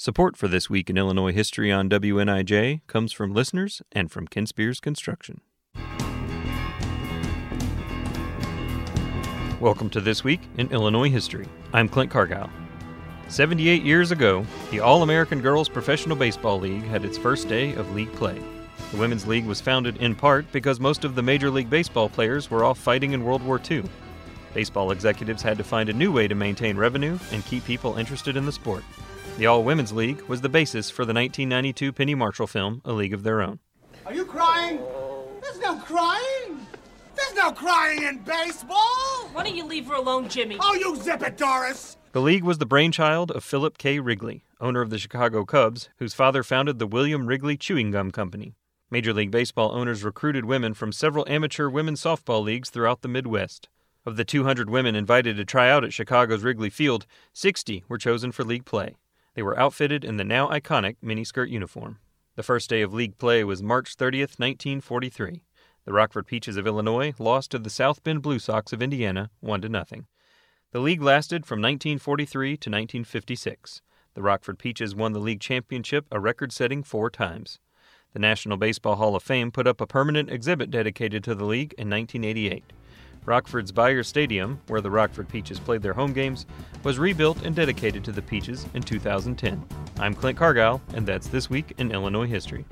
Support for This Week in Illinois History on WNIJ comes from listeners and from Kinspears Construction. Welcome to This Week in Illinois History. I'm Clint Cargile. 78 years ago, the All American Girls Professional Baseball League had its first day of league play. The Women's League was founded in part because most of the Major League Baseball players were off fighting in World War II. Baseball executives had to find a new way to maintain revenue and keep people interested in the sport. The All Women's League was the basis for the 1992 Penny Marshall film, A League of Their Own. Are you crying? There's no crying. There's no crying in baseball. Why don't you leave her alone, Jimmy? Oh, you zip it, Doris. The league was the brainchild of Philip K. Wrigley, owner of the Chicago Cubs, whose father founded the William Wrigley Chewing Gum Company. Major League Baseball owners recruited women from several amateur women's softball leagues throughout the Midwest. Of the 200 women invited to try out at Chicago's Wrigley Field, 60 were chosen for league play. They were outfitted in the now iconic miniskirt uniform. The first day of league play was March 30th, 1943. The Rockford Peaches of Illinois lost to the South Bend Blue Sox of Indiana 1 to nothing. The league lasted from 1943 to 1956. The Rockford Peaches won the league championship a record setting four times. The National Baseball Hall of Fame put up a permanent exhibit dedicated to the league in 1988. Rockford's Beyer Stadium, where the Rockford Peaches played their home games, was rebuilt and dedicated to the Peaches in 2010. I'm Clint Cargile, and that's This Week in Illinois History.